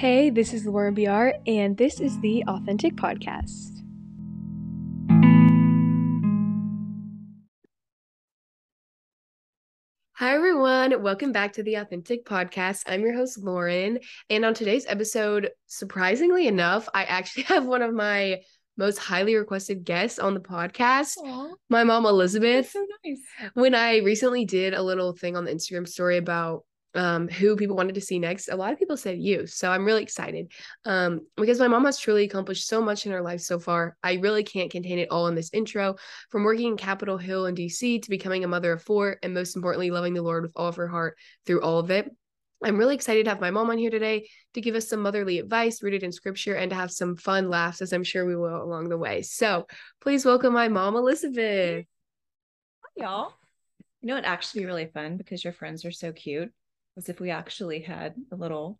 Hey, this is Laura BR, and this is the Authentic Podcast. Hi, everyone. Welcome back to the Authentic Podcast. I'm your host, Lauren. And on today's episode, surprisingly enough, I actually have one of my most highly requested guests on the podcast, Aw, my mom, Elizabeth. that's so nice. when I recently did a little thing on the Instagram story about um who people wanted to see next, a lot of people said you. So I'm really excited. Um because my mom has truly accomplished so much in her life so far. I really can't contain it all in this intro. From working in Capitol Hill in DC to becoming a mother of four and most importantly loving the Lord with all of her heart through all of it. I'm really excited to have my mom on here today to give us some motherly advice rooted in scripture and to have some fun laughs as I'm sure we will along the way. So please welcome my mom, Elizabeth. Hi, y'all. You know, it'd actually be really fun because your friends are so cute. Was if we actually had a little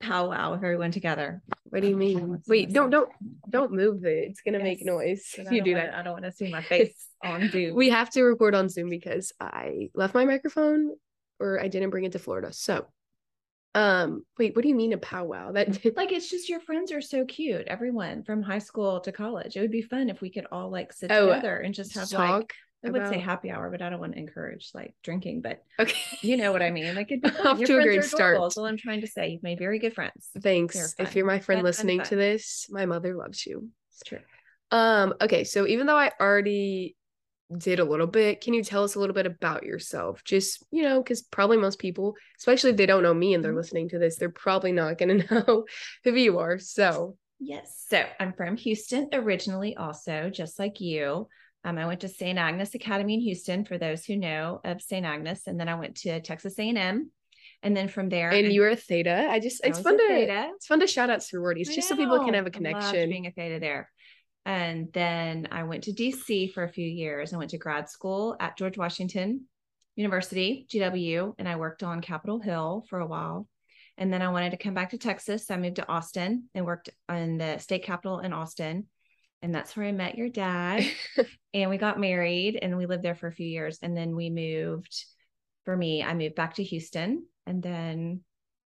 powwow with everyone together. What do you mean? Wait, don't don't don't move it. It's gonna make noise if you don't wanna- that. I don't want to see my face on Zoom. We have to record on Zoom because I left my microphone or I didn't bring it to Florida. So, um, wait, what do you mean a powwow? That like it's just your friends are so cute. Everyone from high school to college. It would be fun if we could all like sit Oh, together and just have like I would say happy hour, but I don't want to encourage like drinking. But Okay. you know what I mean. Like be. Off to a great start. That's all I'm trying to say. You've made very good friends. Thanks. They're If you're my friend Fun, fun, listening to this, my mother loves you. It's true. Um, okay, so even though I already did a little bit, can you tell us a little bit about yourself? Just, you know, because probably most people, especially if they don't know me and they're Mhm. listening to this, they're probably not gonna know who you are. So Yes. So I'm from Houston originally, also, just like you. Um, I went to St. Agnes Academy in Houston for those who know of St. Agnes. And then I went to Texas A&M. And then from there, and I- you were a theta. I just I it's fun to theta. it's fun to shout out sororities I just so people can know. have a connection. being a theta there. And then I went to DC for a few years. I went to grad school at George Washington University, GW, and I worked on Capitol Hill for a while. And then I wanted to come back to Texas. So I moved to Austin and worked in the state capitol in Austin. And that's where I met your dad. and we got married and we lived there for a few years. And then we moved, for me, I moved back to Houston. And then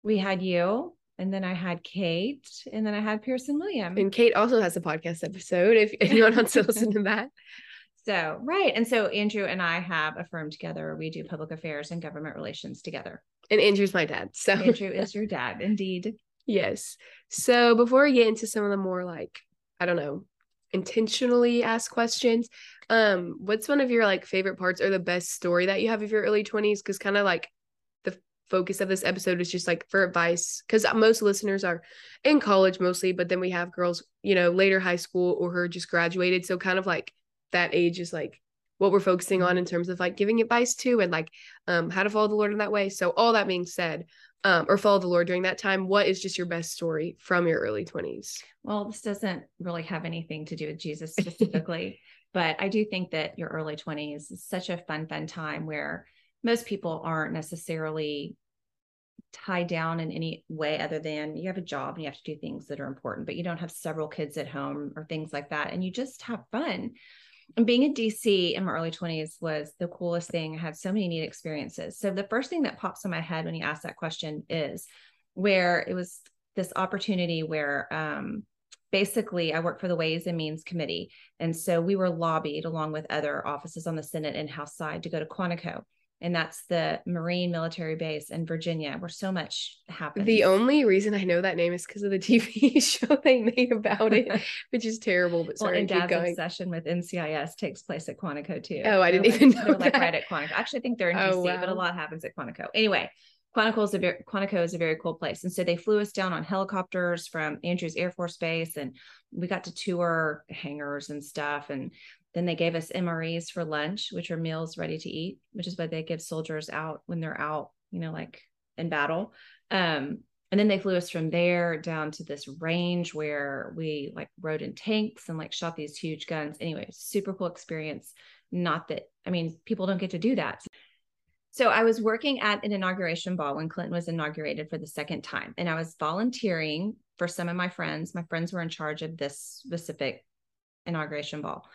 we had you. And then I had Kate. And then I had Pearson William. and Kate also has a podcast episode if anyone wants to listen to that. So, right. And so Andrew and I have a firm together. We do public affairs and government relations together. And Andrew's my dad. So Andrew is your dad, indeed. yes. So before we get into some of the more like, I don't know, intentionally asked questions, um, what's one of your like favorite parts or the best story that you have of your early 20s? Because kind of like the focus of this episode is just like for advice. Because most listeners are in college mostly but then we have girls you know later high school or are just graduated. So kind of like that age is like what we're focusing on in terms of like giving advice to and like um how to follow the lord in that way so all that being said um or follow the lord during that time what is just your best story from your early 20s Well, this doesn't really have anything to do with Jesus specifically, but I do think that your early 20s is such a fun, fun time where most people aren't necessarily tied down in any way other than you have a job and you have to do things that are important, but you don't have several kids at home or things like that. And you just have fun. And being in DC in my early 20s was the coolest thing. I had so many neat experiences. So the first thing that pops in my head when you ask that question is where it was this opportunity where um, basically I worked for the Ways and Means Committee. And so we were lobbied along with other offices on the Senate and House side to go to Quantico. And that's the Marine military base in Virginia where so much happens. the only reason i know that name is because of the tv show they made about it which is terrible but well, sorry and Dad's going obsession with NCIS takes place at Quantico too. Oh, I They're didn't like- even know They're like right at Quantico. Actually, I think they're in Oh, DC, but a lot happens at Quantico. Anyway, Quantico is a very Quantico is a very cool place, and so they flew us down on helicopters from Andrews Air Force Base, and we got to tour hangars and stuff, and then they gave us MREs for lunch, which are meals ready to eat, which is what they give soldiers out when they're out, you know, like in battle. Um, and then they flew us from there down to this range where we like rode in tanks and like shot these huge guns. Anyway, super cool experience. Not that, I mean, people don't get to do that. So I was working at an inauguration ball when Clinton was inaugurated for the second time, and I was volunteering for some of my friends. My friends were in charge of this specific inauguration ball.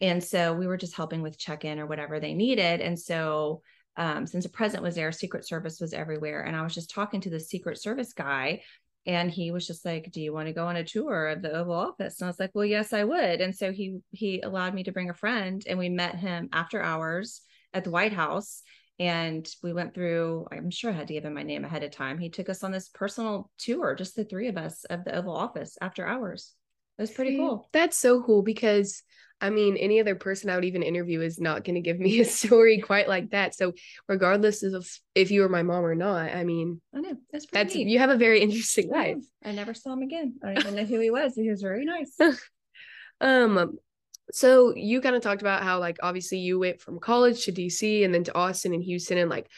And so we were just helping with check in or whatever they needed. And so um, since the president was there, Secret Service was everywhere. And I was just talking to the Secret Service guy and he was just like do you want to go on a tour of the oval office and i was like well yes i would and so he he allowed me to bring a friend and we met him after hours at the white house and we went through i'm sure i had to give him my name ahead of time he took us on this personal tour just the three of us of the oval office after hours it was pretty cool that's so cool because I mean, any other person I would even interview is not going to give me a story quite like that. So, regardless of if you were my mom or not, I mean, I know that's that's neat. you have a very interesting life. I never saw him again. I don't even know who he was. He was very nice. Um, so you kind of talked about how like obviously you went from college to DC and then to Austin and Houston and like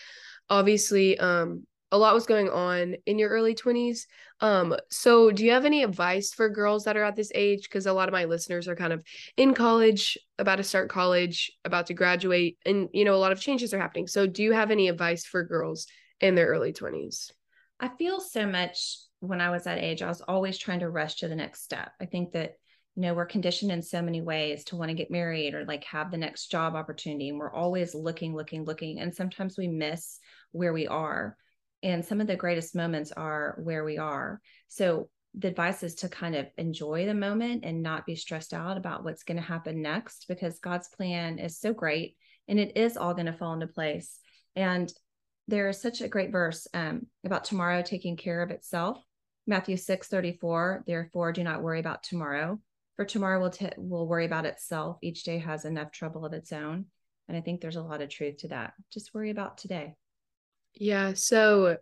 obviously um a lot was going on in your early 20s. Um, so do you have any advice for girls that are at this age? Because a lot of my listeners are kind of in college, about to start college, about to graduate, and you know, a lot of changes are happening. So do you have any advice for girls in their early 20s? I feel so much when I was that age, I was always trying to rush to the next step. I think that, you know, we're conditioned in so many ways to want to get married or like have the next job opportunity. And we're always looking, looking, looking. And sometimes we miss where we are. And some of the greatest moments are where we are. So the advice is to kind of enjoy the moment and not be stressed out about what's going to happen next because God's plan is so great and it is all going to fall into place. And there is such a great verse um, about tomorrow taking care of itself. Matthew 6 34, therefore do not worry about tomorrow, for tomorrow will, t- will worry about itself. Each day has enough trouble of its own. And I think there's a lot of truth to that. Just worry about today. Yeah. So,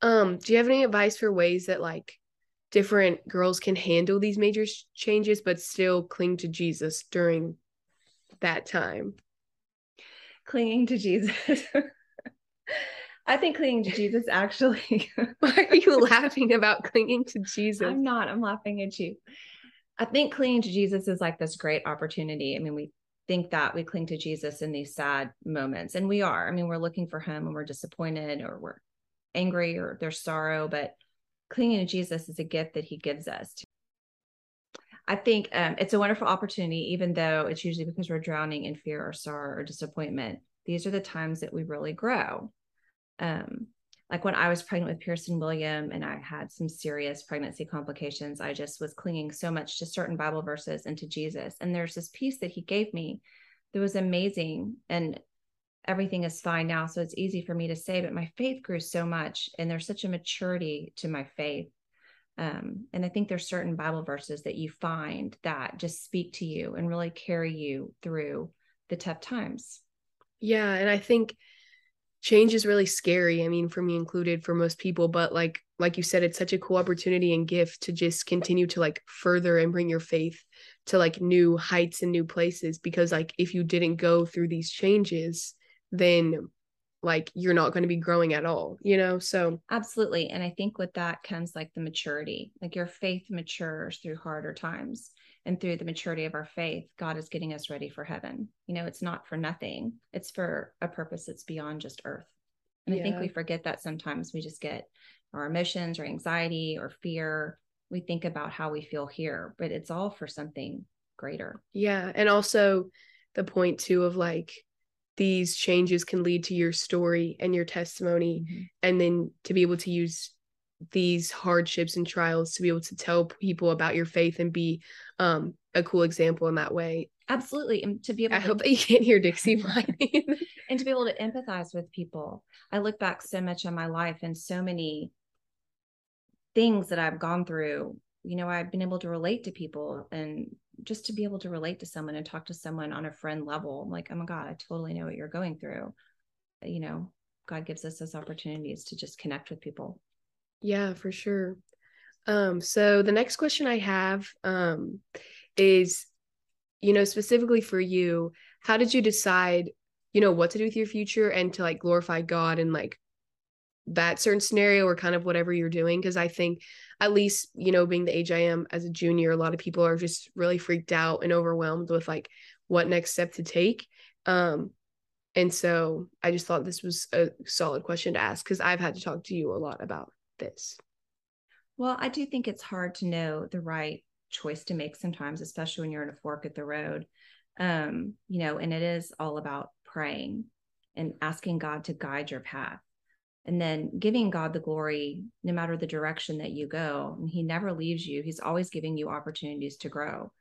um, do you have any advice for ways that like different girls can handle these major changes but still cling to Jesus during that time? Clinging to Jesus. I think clinging to Jesus actually. Why are you laughing about clinging to Jesus? I'm not. I'm laughing at you. I think clinging to Jesus is like this great opportunity. I mean, we think that we cling to Jesus in these sad moments, and we are. I mean, we're looking for Him and we're disappointed or we're angry or there's sorrow, but clinging to Jesus is a gift that He gives us. I think um, it's a wonderful opportunity, even though it's usually because we're drowning in fear or sorrow or disappointment. These are the times that we really grow. Um, like when I was pregnant with Pearson William and I had some serious pregnancy complications, I just was clinging so much to certain Bible verses and to Jesus. And there's this piece that he gave me that was amazing. And everything is fine now. So it's easy for me to say, but my faith grew so much and there's such a maturity to my faith. Um, and I think there's certain Bible verses that you find that just speak to you and really carry you through the tough times. Yeah, and I think change is really scary. I mean, for me included, for most people, but like like you said, it's such a cool opportunity and gift to just continue to like further and bring your faith to like new heights and new places because like if you didn't go through these changes, then like you're not going to be growing at all, you know? So Absolutely. And I think with that comes like the maturity, like your faith matures through harder times. And through the maturity of our faith, God is getting us ready for heaven. You know, it's not for nothing, it's for a purpose that's beyond just earth. And I think we forget that sometimes we just get our emotions or anxiety or fear. We think about how we feel here, but it's all for something greater. Yeah. And also the point too of like these changes can lead to your story and your testimony. Mm-hmm. And then to be able to use these hardships and trials to be able to tell people about your faith and be um, a cool example in that way. Absolutely. And to be able I to hope that you can't hear Dixie whining. and to be able to empathize with people. I look back so much on my life and so many things that I've gone through. You know, I've been able to relate to people and just to be able to relate to someone and talk to someone on a friend level. I'm like, oh my God, I totally know what you're going through. You know, God gives us those opportunities to just connect with people. Yeah, for sure. Um, so the next question I have um is, you know, specifically for you, how did you decide, you know, what to do with your future and to like glorify God and like that certain scenario or kind of whatever you're doing? Because I think at least, you know, being the age I am as a junior, a lot of people are just really freaked out and overwhelmed with like what next step to take. Um, and so I just thought this was a solid question to ask because I've had to talk to you a lot about this. Well, I do think it's hard to know the right choice to make sometimes, especially when you're in a fork at the road. Um, you know, and it is all about praying and asking God to guide your path. and then giving God the glory no matter the direction that you go. And He never leaves you, He's always giving you opportunities to grow.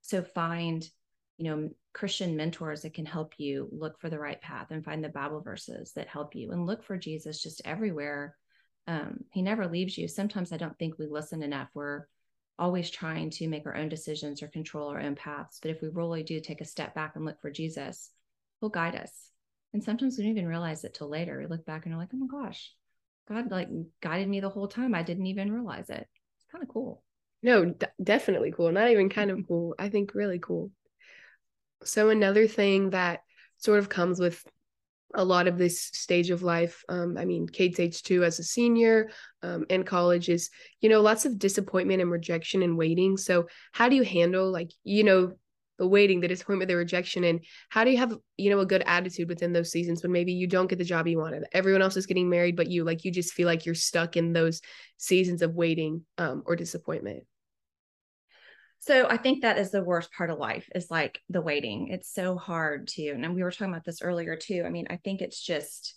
So find, you know, Christian mentors that can help you look for the right path and find the Bible verses that help you and look for Jesus just everywhere. Um, he never leaves you. Sometimes I don't think we listen enough. We're always trying to make our own decisions or control our own paths. But if we really do take a step back and look for Jesus, he'll guide us. And sometimes we don't even realize it till later. We look back and we're like, oh my gosh, God like guided me the whole time. I didn't even realize it. It's kind of cool. No, d- definitely cool. Not even kind of cool. I think really cool. So another thing that sort of comes with a lot of this stage of life um, i mean kate's age two as a senior um, in college is you know lots of disappointment and rejection and waiting. So how do you handle like you know the waiting the disappointment the rejection and how do you have you know a good attitude within those seasons when maybe you don't get the job you wanted? Everyone else is getting married but you like you just feel like you're stuck in those seasons of waiting um, or disappointment so I think that is the worst part of life is like the waiting. It's so hard to, and we were talking about this earlier too. I mean, I think it's just,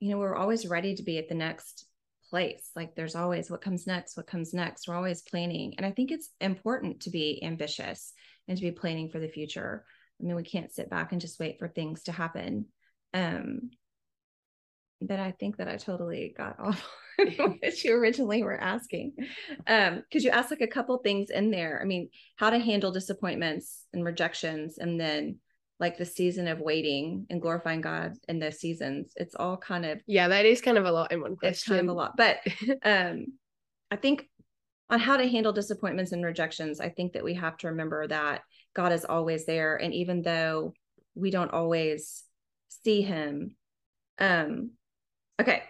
you know, we're always ready to be at the next place. Like there's always what comes next, what comes next. We're always planning. And I think it's important to be ambitious and to be planning for the future. I mean, we can't sit back and just wait for things to happen. Um, but I think that I totally got off what you originally were asking. Um, because you asked like a couple things in there. I mean, how to handle disappointments and rejections, and then like the season of waiting and glorifying God in those seasons. It's all kind of yeah, that is kind of a lot in one question. It's kind of a lot. But um I think on how to handle disappointments and rejections, I think that we have to remember that God is always there. And even though we don't always see him, um, Okay.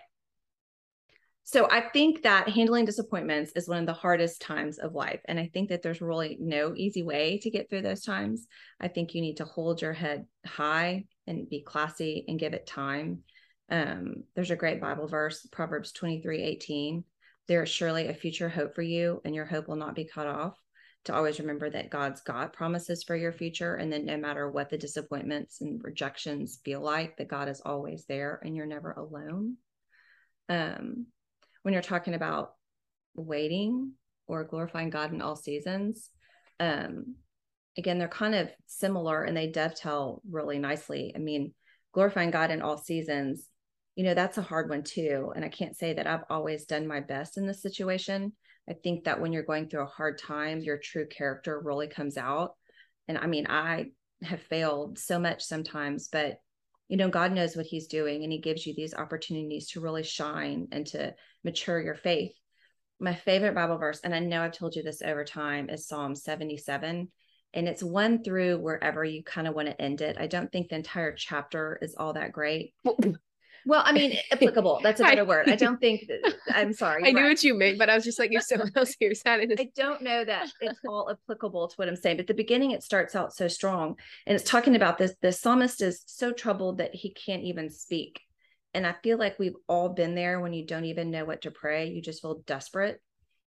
So I think that handling disappointments is one of the hardest times of life. And I think that there's really no easy way to get through those times. I think you need to hold your head high and be classy and give it time. Um, there's a great Bible verse, Proverbs 23 18. There is surely a future hope for you, and your hope will not be cut off. To always remember that God's got promises for your future. And then no matter what the disappointments and rejections feel like, that God is always there and you're never alone um, when you're talking about waiting or glorifying God in all seasons, um, again, they're kind of similar and they dovetail really nicely. I mean, glorifying God in all seasons, you know, that's a hard one too. And I can't say that I've always done my best in this situation. I think that when you're going through a hard time, your true character really comes out. And I mean, I have failed so much sometimes, but you know god knows what he's doing and he gives you these opportunities to really shine and to mature your faith. My favorite bible verse and i know i've told you this over time is psalm 77 and it's one through wherever you kind of want to end it. I don't think the entire chapter is all that great well, I mean, applicable. That's a better I, word. I don't think that, I'm sorry. I right. knew what you meant, but I was just like, if someone else hears that. I don't know that it's all applicable to what I'm saying, but the beginning, it starts out so strong and it's talking about this. The psalmist is so troubled that he can't even speak. And I feel like we've all been there when you don't even know what to pray. You just feel desperate.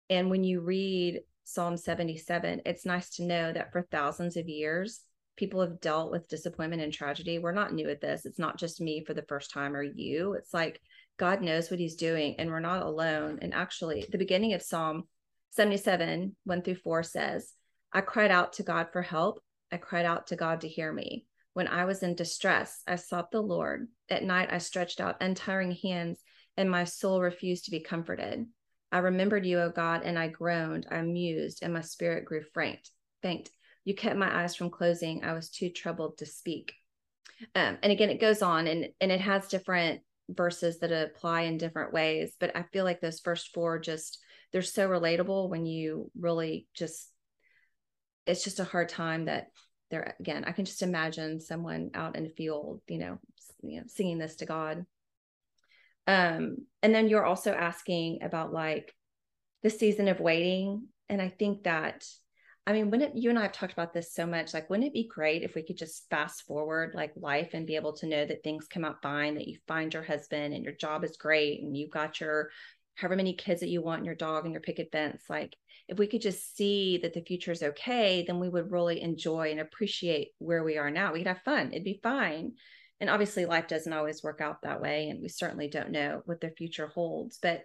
And when you read Psalm 77, it's nice to know that for thousands of years, people have dealt with disappointment and tragedy. We're not new at this. It's not just me for the first time or you. It's like God knows what he's doing and we're not alone. And actually, the beginning of Psalm 77, 1 through 4 says, I cried out to God for help. I cried out to God to hear me. When I was in distress, I sought the Lord. At night, I stretched out untiring hands, and my soul refused to be comforted. I remembered you, O God, and I groaned. I mused, and my spirit grew faint. Faint. You kept my eyes from closing. I was too troubled to speak. Um, and again, it goes on and, and it has different verses that apply in different ways. But I feel like those first four just, they're so relatable when you really just, it's just a hard time that they're, again, I can just imagine someone out in a field, you know, you know, singing this to God. Um, and then you're also asking about like the season of waiting. And I think that I mean, wouldn't it, you and I have talked about this so much? Like, wouldn't it be great if we could just fast forward like life and be able to know that things come out fine, that you find your husband and your job is great and you've got your however many kids that you want and your dog and your picket fence? Like, if we could just see that the future is okay, then we would really enjoy and appreciate where we are now. We'd have fun, it'd be fine. and obviously life doesn't always work out that way and we certainly don't know what the future holds but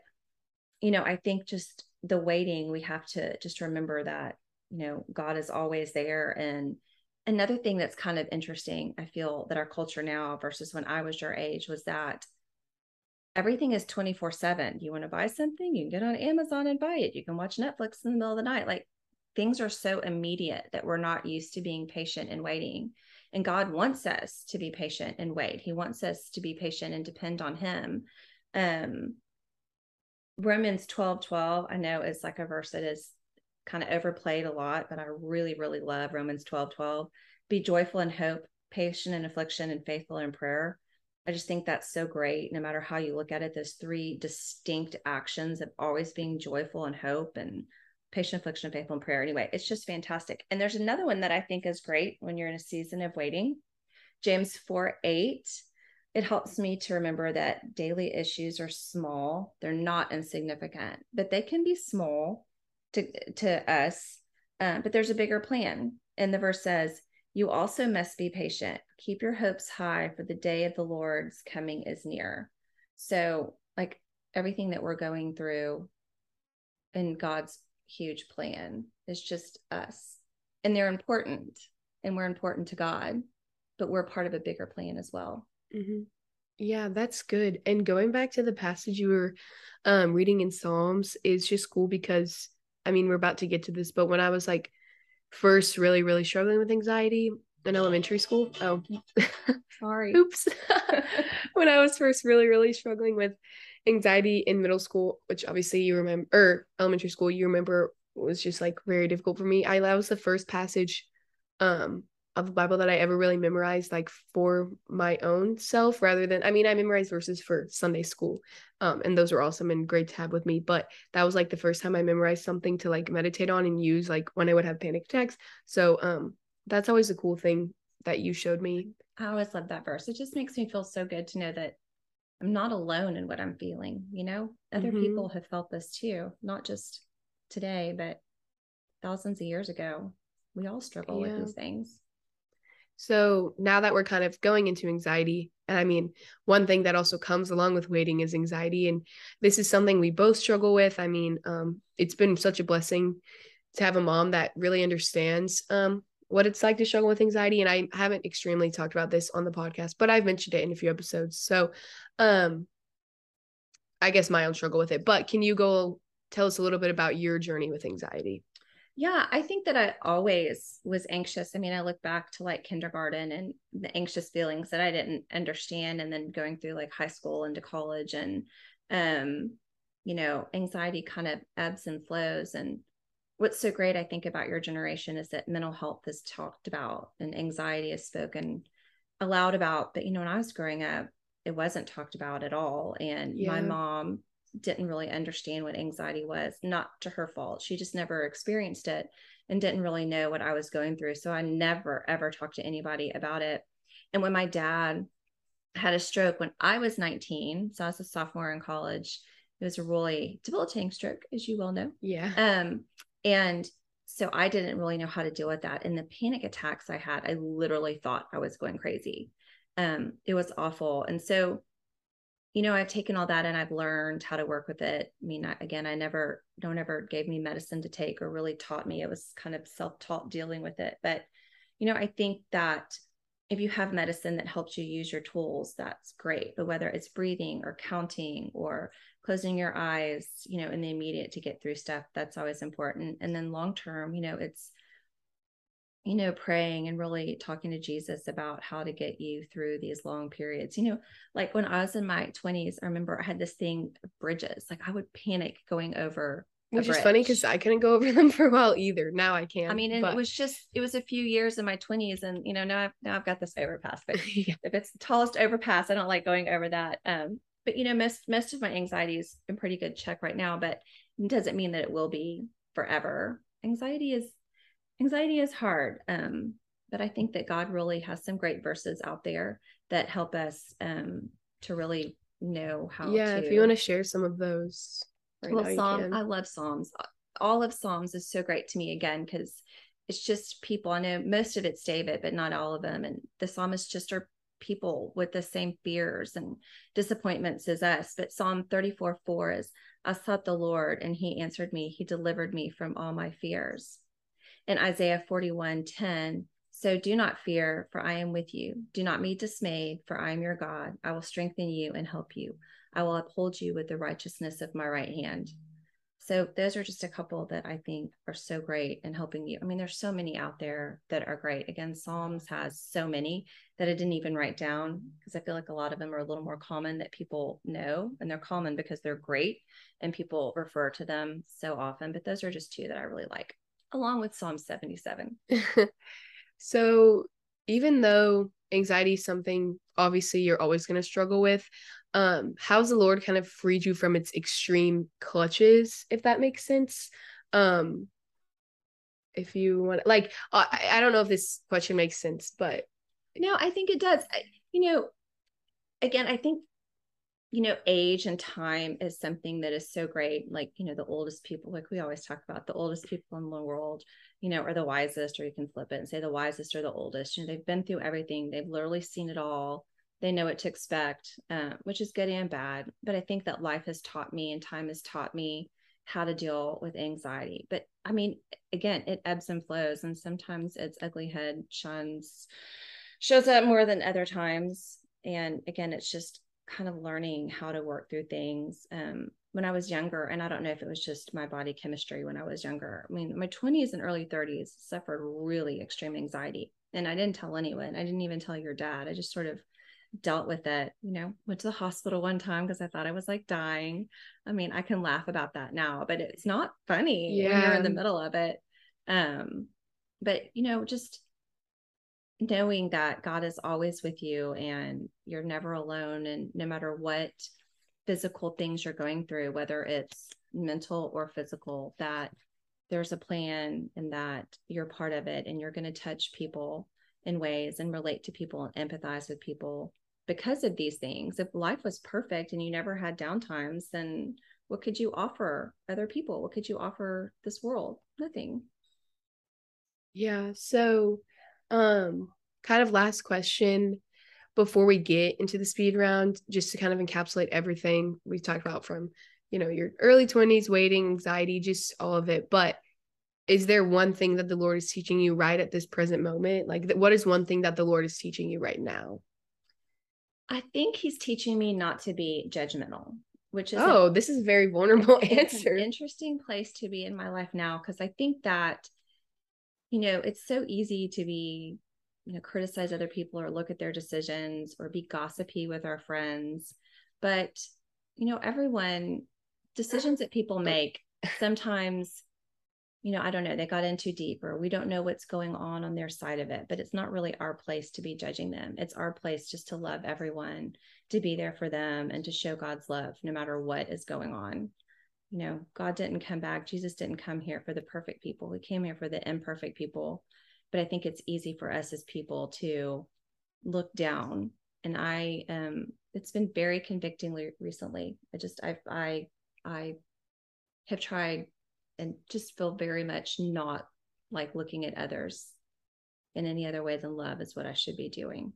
you know i think just the waiting we have to just remember that you know god is always there. And another thing that's kind of interesting i feel that our culture now versus when i was your age was that everything is 24 7 you want to buy something you can get on amazon and buy it. You can watch netflix in the middle of the night. Like things are so immediate that we're not used to being patient and waiting. And god wants us to be patient and wait. He wants us to be patient and depend on him. Um romans 12 12 i know is like a verse that is kind of overplayed a lot but i really really love romans 12 12 be joyful in hope patient in affliction and faithful in prayer I just think that's so great. No matter how you look at it, those three distinct actions of always being joyful and hope and patient affliction, and faithful in prayer. Anyway, it's just fantastic. And there's another one that I think is great when you're in a season of waiting. James 4 8. It helps me to remember that daily issues are small. They're not insignificant, but they can be small to, to us. Uh, but there's a bigger plan. And the verse says, You also must be patient. Keep your hopes high, for the day of the Lord's coming is near. So, like everything that we're going through in God's huge plan. is just us. And they're important and we're important to God, but we're part of a bigger plan as well. Mm-hmm. Yeah, that's good. And going back to the passage you were um, reading in Psalms is just cool because, I mean, we're about to get to this, but when I was like first really, really struggling with anxiety in elementary school, oh, sorry. Oops. when I was first really, really struggling with anxiety in middle school, which obviously you remember, or elementary school, you remember was just like very difficult for me. I that was the first passage um of the Bible that I ever really memorized like for my own self rather than I mean I memorized verses for Sunday school. Um and those were awesome and great to have with me, but that was like the first time I memorized something to like meditate on and use like when I would have panic attacks. So um that's always a cool thing that you showed me. I always love that verse. It just makes me feel so good to know that I'm not alone in what I'm feeling. You know, other mm-hmm. people have felt this too, not just today, but thousands of years ago. We all struggle yeah. with these things. So now that we're kind of going into anxiety, and I mean, one thing that also comes along with waiting is anxiety. And this is something we both struggle with. I mean, um, it's been such a blessing to have a mom that really understands um, what it's like to struggle with anxiety and I haven't extremely talked about this on the podcast but I've mentioned it in a few episodes so um I guess my own struggle with it but can you go tell us a little bit about your journey with anxiety yeah I think that I always was anxious I mean I look back to like kindergarten and the anxious feelings that I didn't understand and then going through like high school into college and um you know anxiety kind of ebbs and flows and what's so great, I think, about your generation is that mental health is talked about and anxiety is spoken aloud about. But, you know, when I was growing up, it wasn't talked about at all. And yeah. my mom didn't really understand what anxiety was, not to her fault. She just never experienced it and didn't really know what I was going through. So I never, ever talked to anybody about it. And when my dad had a stroke when I was 19, so I was a sophomore in college, it was a really debilitating stroke, as you well know. Yeah. Um, and so I didn't really know how to deal with that. And the panic attacks I had, I literally thought I was going crazy. Um, it was awful. And so, you know, I've taken all that and I've learned how to work with it. I mean, I, again, I never, no one ever gave me medicine to take or really taught me. It was kind of self taught dealing with it. But, you know, I think that if you have medicine that helps you use your tools, that's great. But whether it's breathing or counting or closing your eyes, you know, in the immediate to get through stuff, that's always important. And then long term, you know, it's, you know, praying and really talking to Jesus about how to get you through these long periods. You know, like when I was in my 20s, I remember I had this thing bridges. Like I would panic going over which is funny because I couldn't go over them for a while either. Now I can. I mean, but... it was just it was a few years in my twenties, and you know now I've now I've got this overpass. But yeah. if it's the tallest overpass, I don't like going over that. Um, but you know most most of my anxiety is in pretty good check right now but it doesn't mean that it will be forever anxiety is anxiety is hard um but i think that god really has some great verses out there that help us um to really know how yeah to... if you want to share some of those right well psalm i love psalms all of psalms is so great to me again because it's just people i know most of it's david but not all of them and the psalmists just are people with the same fears and disappointments as us. But Psalm 34 4 is, I sought the Lord and he answered me. He delivered me from all my fears. And Isaiah 41 10, so do not fear, for I am with you. Do not be dismayed, for I am your God. I will strengthen you and help you. I will uphold you with the righteousness of my right hand. So those are just a couple that I think are so great in helping you. I mean, there's so many out there that are great. Again, Psalms has so many that I didn't even write down because I feel like a lot of them are a little more common that people know, and they're common because they're great and people refer to them so often. But those are just two that I really like, along with Psalm 77. so even though anxiety is something obviously you're always going to struggle with um how's the lord kind of freed you from its extreme clutches if that makes sense um if you want like I, I don't know if this question makes sense but no i think it does I, you know again i think you know age and time is something that is so great like you know the oldest people like we always talk about the oldest people in the world you know are the wisest or you can flip it and say the wisest or the oldest you know they've been through everything they've literally seen it all they know what to expect, uh, which is good and bad. But I think that life has taught me and time has taught me how to deal with anxiety. But I mean, again, it ebbs and flows, and sometimes its ugly head shines, shows up more than other times. And again, it's just kind of learning how to work through things. Um, when I was younger, and I don't know if it was just my body chemistry when I was younger. I mean, my 20s and early 30s suffered really extreme anxiety. And I didn't tell anyone. I didn't even tell your dad. I just sort of dealt with it you know went to the hospital one time because i thought i was like dying i mean i can laugh about that now but it's not funny yeah. when you're in the middle of it um but you know just knowing that god is always with you and you're never alone and no matter what physical things you're going through whether it's mental or physical that there's a plan and that you're part of it and you're going to touch people in ways and relate to people and empathize with people because of these things. If life was perfect and you never had downtimes, then what could you offer other people? What could you offer this world? Nothing. Yeah. So, um, kind of last question before we get into the speed round, just to kind of encapsulate everything we've talked about from, you know, your early 20s, waiting, anxiety, just all of it. But is there one thing that the Lord is teaching you right at this present moment? Like, what is one thing that the Lord is teaching you right now? I think He's teaching me not to be judgmental, which is oh, a, this is a very vulnerable answer. interesting place to be in my life now because I think that, you know, it's so easy to be, you know, criticize other people or look at their decisions or be gossipy with our friends, but you know, everyone decisions that people make sometimes you know, I don't know, they got in too deep or we don't know what's going on on their side of it, but it's not really our place to be judging them. It's our place just to love everyone, to be there for them and to show God's love no matter what is going on. You know, God didn't come back. Jesus didn't come here for the perfect people. He came here for the imperfect people. But I think it's easy for us as people to look down. And I um it's been very convicting recently. I just I I I have tried and just feel very much not like looking at others in any other way than love is what I should be doing.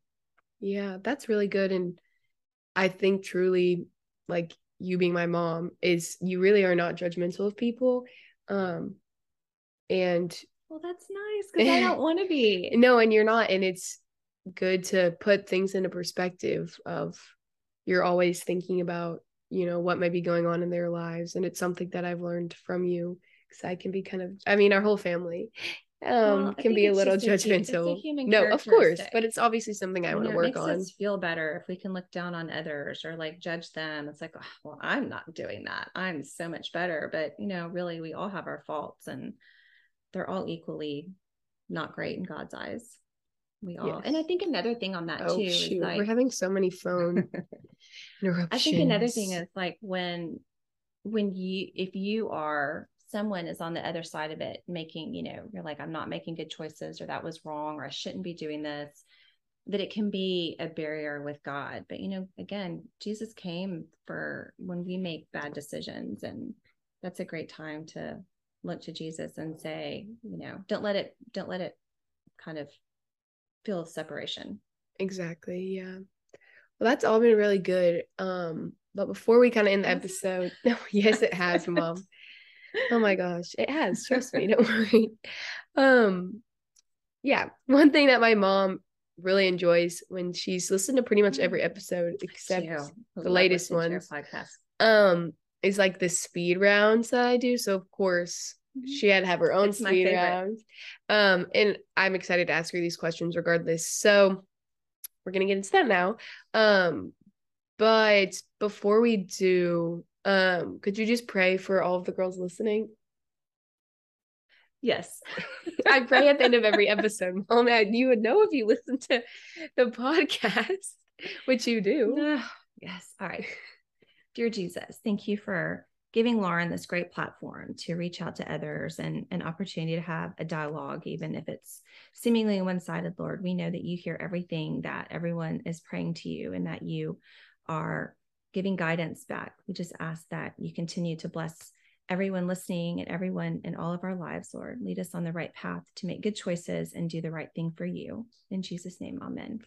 Yeah, that's really good. And I think truly, like you being my mom, is you really are not judgmental of people. Um, and well, that's nice because I don't want to be. No, and you're not. And it's good to put things into perspective of you're always thinking about, you know, what might be going on in their lives. And it's something that I've learned from you because I can be kind of I mean our whole family um well, can be a little judgmental. A, no, of course, but it's obviously something I want to work on. feel better if we can look down on others or like judge them. It's like, oh, well, I'm not doing that. I'm so much better. But you know, really, we all have our faults, and they're all equally not great in God's eyes. We all, yes. and I think another thing on that oh, too shoot. is like we're having so many phone interruptions. I think another thing is like when when you if you are someone is on the other side of it making you know you're like i'm not making good choices or that was wrong or i shouldn't be doing this that it can be a barrier with god but you know again jesus came for when we make bad decisions and that's a great time to look to jesus and say you know don't let it don't let it kind of feel separation Exactly. Yeah. Well, that's all been really good. Um, but before we kind of end the episode, yes, it has, mom. Oh my gosh, it has. Trust me, don't worry. Um, yeah, one thing that my mom really enjoys when she's listened to pretty much every episode except the latest listening to your ones. podcast. um is like the speed rounds that I do. So of course she had to have her own It's speed rounds. Um, and I'm excited to ask her these questions regardless. So we're gonna get into that now. Um, but before we do, um, could you just pray for all of the girls listening? Yes. I pray at the end of every episode. Mom, and you would know if you listen to the podcast, which you do. No. Yes. All right. Dear Jesus, thank you for giving Lauren this great platform to reach out to others and an opportunity to have a dialogue, even if it's seemingly one sided, Lord. We know that you hear everything that everyone is praying to you and that you are giving guidance back. We just ask that you continue to bless everyone listening and everyone in all of our lives, Lord. Lead us on the right path to make good choices and do the right thing for you. In Jesus' name, amen.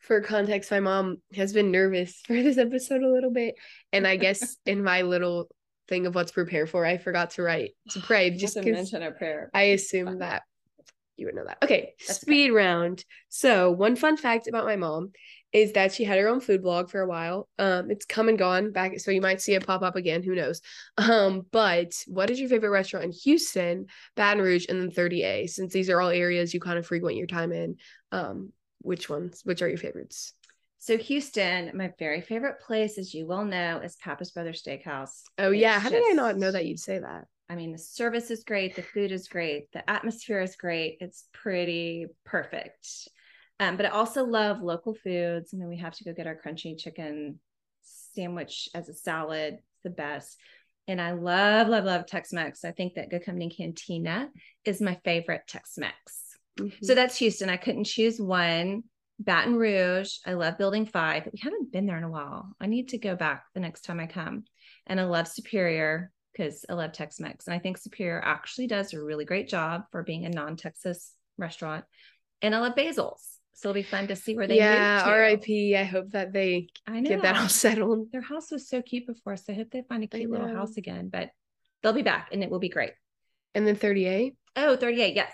For context, my mom has been nervous for this episode a little bit. And I guess in my little thing of what's prepared for, I forgot to write to pray just Just because mention a prayer. I assume that you would know that. Okay, That's okay. speed round. So one fun fact about my mom is that she had her own food blog for a while. Um, it's come and gone back, so you might see it pop up again. Who knows? Um, but what is your favorite restaurant in Houston, Baton Rouge, and then 30A? Since these are all areas you kind of frequent your time in, um, which ones? Which are your favorites? So Houston, my very favorite place, as you well know, is Pappas Brothers Steakhouse. Oh yeah, It's how did I not know that you'd say that? I mean, the service is great, the food is great, the atmosphere is great. It's pretty perfect. Um, but I also love local foods. And then we have to go get our crunchy chicken sandwich as a salad, it's the best. And I love, love, love Tex Mex. I think that Goode Company Cantina is my favorite Tex Mex. Mhm. So that's Houston. I couldn't choose one. Baton Rouge. I love Building Five. We haven't been there in a while. I need to go back the next time I come. And I love Superior because I love Tex Mex. And I think Superior actually does a really great job for being a non Texas restaurant. And I love Basil's. So it'll be fun to see where they yeah, move to. R.I.P. I hope that they I know. get that all settled. Their house was so cute before. So I hope they find a cute little house again. But they'll be back and it will be great. And then 30A. Oh, 38. Yes.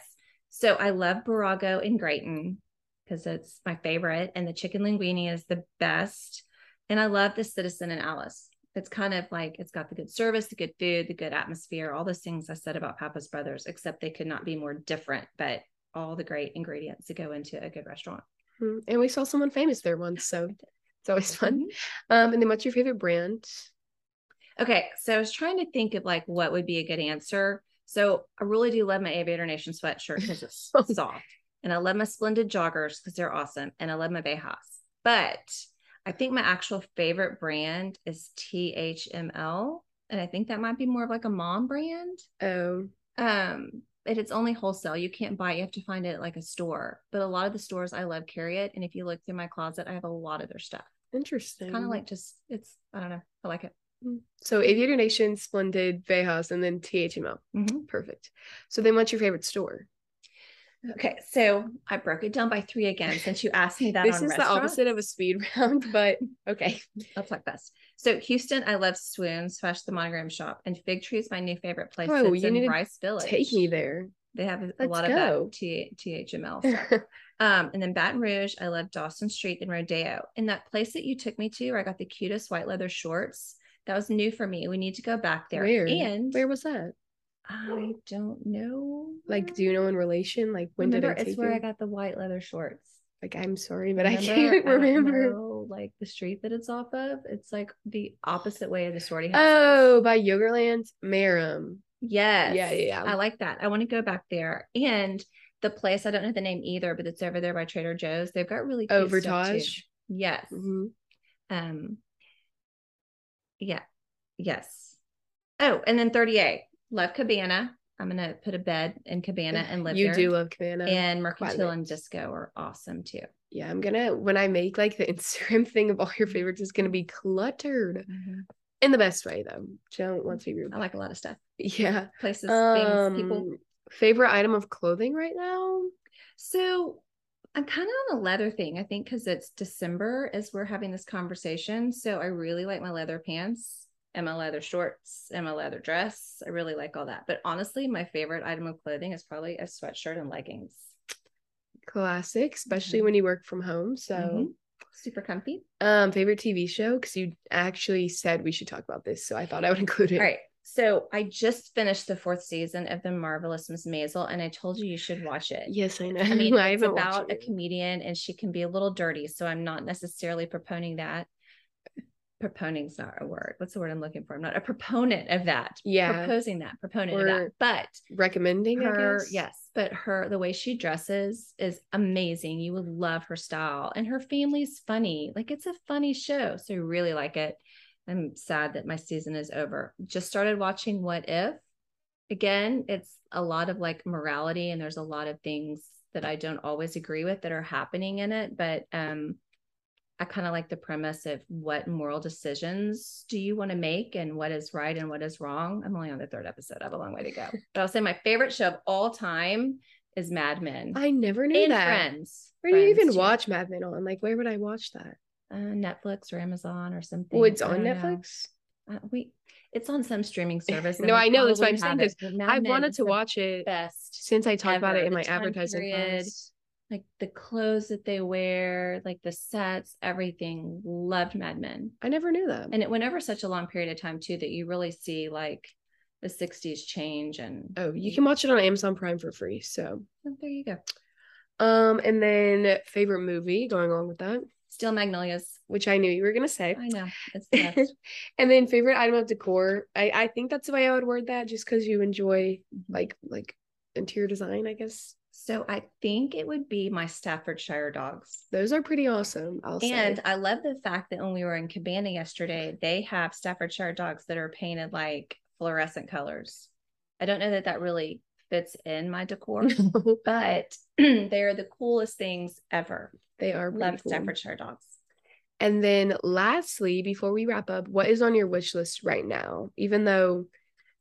So I love Borago in Grayton because it's my favorite. And the chicken linguine is the best. And I love the Citizen in Alys. It's kind of like it's got the good service, the good food, the good atmosphere, all those things I said about Pappas Brothers, except they could not be more different, but all the great ingredients that go into a good restaurant. Mhm. And we saw someone famous there once, so it's always fun. Mhm. Um, and then what's your favorite brand? Okay, so I was trying to think of like what would be a good answer. So I really do love my Aviator Nation sweatshirt because it's soft, and I love my Splendid joggers because they're awesome, and I love my Vejas. But I think my actual favorite brand is THML, and I think that might be more of like a mom brand. Oh, Um, but it's only wholesale. You can't buy it. You have to find it at like a store. But a lot of the stores I love carry it, and if you look through my closet, I have a lot of their stuff. interesting. Kind of like just it's I don't know. I like it. so Aviator Nation, Splendid, Vejas, and then THML. Mhm. Perfect. So then what's your favorite store? Okay, so I broke it down by three again since you asked me that. this is the opposite of a speed round, but okay. I'll talk best. So Houston, I love Swoon slash the Monogram Shop, and Fig Tree is my new favorite place. Oh, it's you in need to Rice Village. Take me there. They have a, lot go. of that T- THML stuff. um, and then Baton Rouge, I love Dawson Street and Rodeo. And that place that you took me to, where I got the cutest white leather shorts, that was new for me. We need to go back there. Where? And Where was that? I don't know. Like, do you know in relation? Like, when remember? did I take it's where you? I got the white leather shorts. Like, I'm sorry, but I can't remember. know, like the street that it's off of. It's like the opposite way of the sorority house. Oh, by Yogurtland, Marum. yes. yeah, yeah, yeah. I like that. I want to go back there. And the place, I don't know the name either, but it's over there by Trader Joe's. They've got really cute stuff too. Overtage. Yes. Mhm. Um. Yeah. Yes. Oh, and then 30A. Love Cabana. I'm gonna put a bed in Cabana and live You there. do love Cabana. And Mercantile and Disco are awesome too. yeah, I'm gonna when I make like the Instagram thing of all your mm-hmm. favorites, it's gonna be cluttered mm-hmm. in the best way though. Don't let's be rude. I like a lot of stuff. Yeah. Places, Um, things, people. Um, favorite item of clothing right now? So I'm kind of on a leather thing. I think because it's December as we're having this conversation. So I really like my leather pants and my leather shorts and my leather dress. I really like all that. But honestly, my favorite item of clothing is probably a sweatshirt and leggings. Classic, especially Mhm. when you work from home. So, Mhm. Super comfy. um, favorite TV show? Because you actually said we should talk about this, so I thought I would include it. All right. So I just finished the fourth season of The Marvelous Miss Maisel, and I told you you should watch it. Yes, I know. I mean, I it's about a comedian and she can be a little dirty. So I'm not necessarily proponing that. Proponing not a word. What's the word I'm looking for? I'm not a proponent of that. Yeah. Proposing that, proponent of that. But Recommending her, yes, but her, the way she dresses is amazing. You would love her style. And her family's funny. Like it's a funny show. So you really like it. I'm sad that my season is over. Just started watching What If. Again, it's a lot of like morality and there's a lot of things that I don't always agree with that are happening in it, but um I kind of like the premise of what moral decisions do you want to make and what is right and what is wrong. I'm only on the third episode. I have a long way to go. But I'll say my favorite show of all time is Mad Men. I never knew and that. Friends. Where do you even too. watch Mad Men on? Like, where would I watch that? Uh, Netflix or Amazon or something. Oh, it's on. Netflix. Uh, we it's on some streaming service. No, I know, that's probably I'm saying, have it, 'cause but I've wanted to watch it best. since I talked about it in The my advertising period, class. Like the clothes that they wear, like the sets, everything. Loved Mad Men. I never knew that. and it went over such a long period of time too that you really see like the 60s change and oh, you can watch it on Amazon Prime for free. So, Oh, there you go um, and then favorite movie going along with that, Steel Magnolias which I knew you were gonna say. i know it's the best and then favorite item of decor. I I think that's the way I would word that, just because you enjoy like like interior design. I guess so i think it would be my staffordshire dogs those are pretty awesome. I'll and say. i love the fact that when we were in cabana yesterday they have staffordshire dogs that are painted like fluorescent colors i don't know that that really fits in my decor but they're the coolest things ever they are love cool. staffordshire dogs And then lastly, before we wrap up, what is on your wish list right now? Even though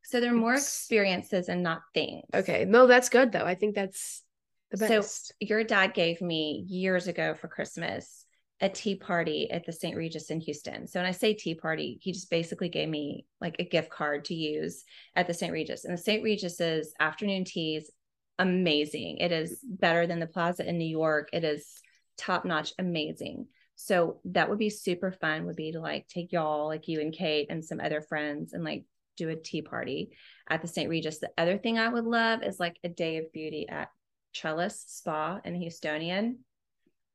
so they're more experiences and not things okay, no, that's good though. I think that's the best. So- your dad gave me years ago for Christmas a tea party at the St. Regis in Houston. So when I say tea party, he just basically gave me like a gift card to use at the St. Regis. And the St. Regis's afternoon teas amazing. It is better than the Plaza in New York. It is top notch amazing. So that would be super fun would be to like take y'all like you and Kate and some other friends and like do a tea party at the St. Regis. The other thing I would love is like a day of beauty at Trellis Spa in Houstonian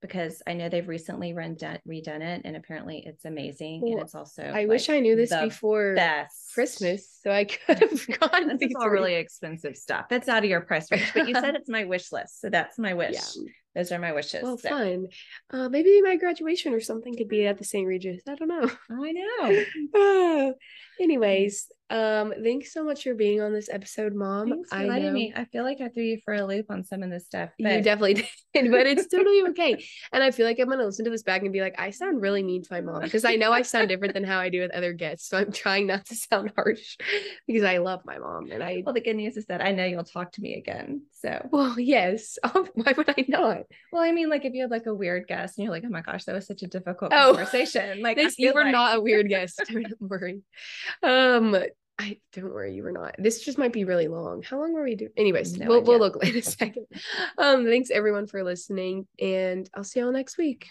because I know they've recently redone, redone it and apparently it's amazing and it's also I wish I knew this before best Christmas, so I could have gone. This is all really expensive stuff. That's out of your price range, but you said it's my wish list, so that's my wish. Yeah. Those are my wishes. Well, So- fun. Uh, maybe my graduation or something could be at the St. Regis. I don't know. I know. Ah, anyways, um, thanks so much for being on this episode, Mom. Thanks for I letting know me. I feel like I threw you for a loop on some of this stuff. you definitely did, but it's totally okay. And I feel like I'm gonna listen to this back and be like, I sound really mean to my mom because I know I sound different than how I do with other guests. So I'm trying not to sound harsh because I love my mom and I. well, the good news is that I know you'll talk to me again. So, Well, yes. Why would I not? well, I mean, like if you had like a weird guest and you're like, oh my gosh, that was such a difficult Oh. conversation. Like, This, you were like- not a weird guest. Don't worry. Um, I don't worry, you were not. This just might be really long. How long were we doing? Anyways, No we'll we'll look in a second. Um, thanks everyone for listening, and I'll see y'all next week.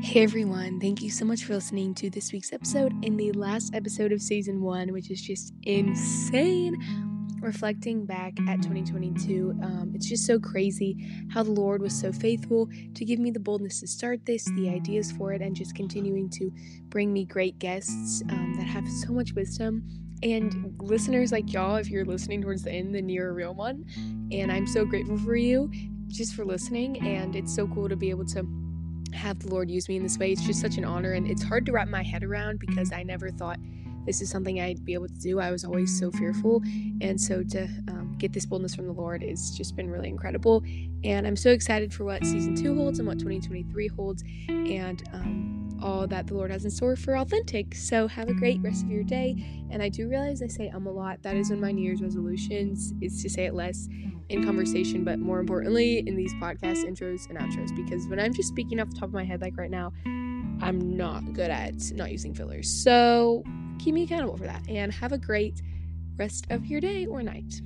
Hey everyone, thank you so much for listening to this week's episode and the last episode of season one, which is just insane. Reflecting back at 2022, um, it's just so crazy how the Lord was so faithful to give me the boldness to start this, the ideas for it, and just continuing to bring me great guests um, that have so much wisdom. And listeners like y'all, if you're listening towards the end, then you're a real one. And I'm so grateful for you just for listening. And it's so cool to be able to have the Lord use me in this way. It's just such an honor. And it's hard to wrap my head around because I never thought this is something I'd be able to do. I was always so fearful. And so to um, get this boldness from the Lord has just been really incredible. And I'm so excited for what season two holds and what 2023 holds. And um, all that the Lord has in store for Authentic. So have a great rest of your day. And I do realize I say um a lot. That is one of my New Year's resolutions is to say it less in conversation, but more importantly in these podcast intros and outros. Because when I'm just speaking off the top of my head, like right now, I'm not good at not using fillers. So keep me accountable for that. And have a great rest of your day or night.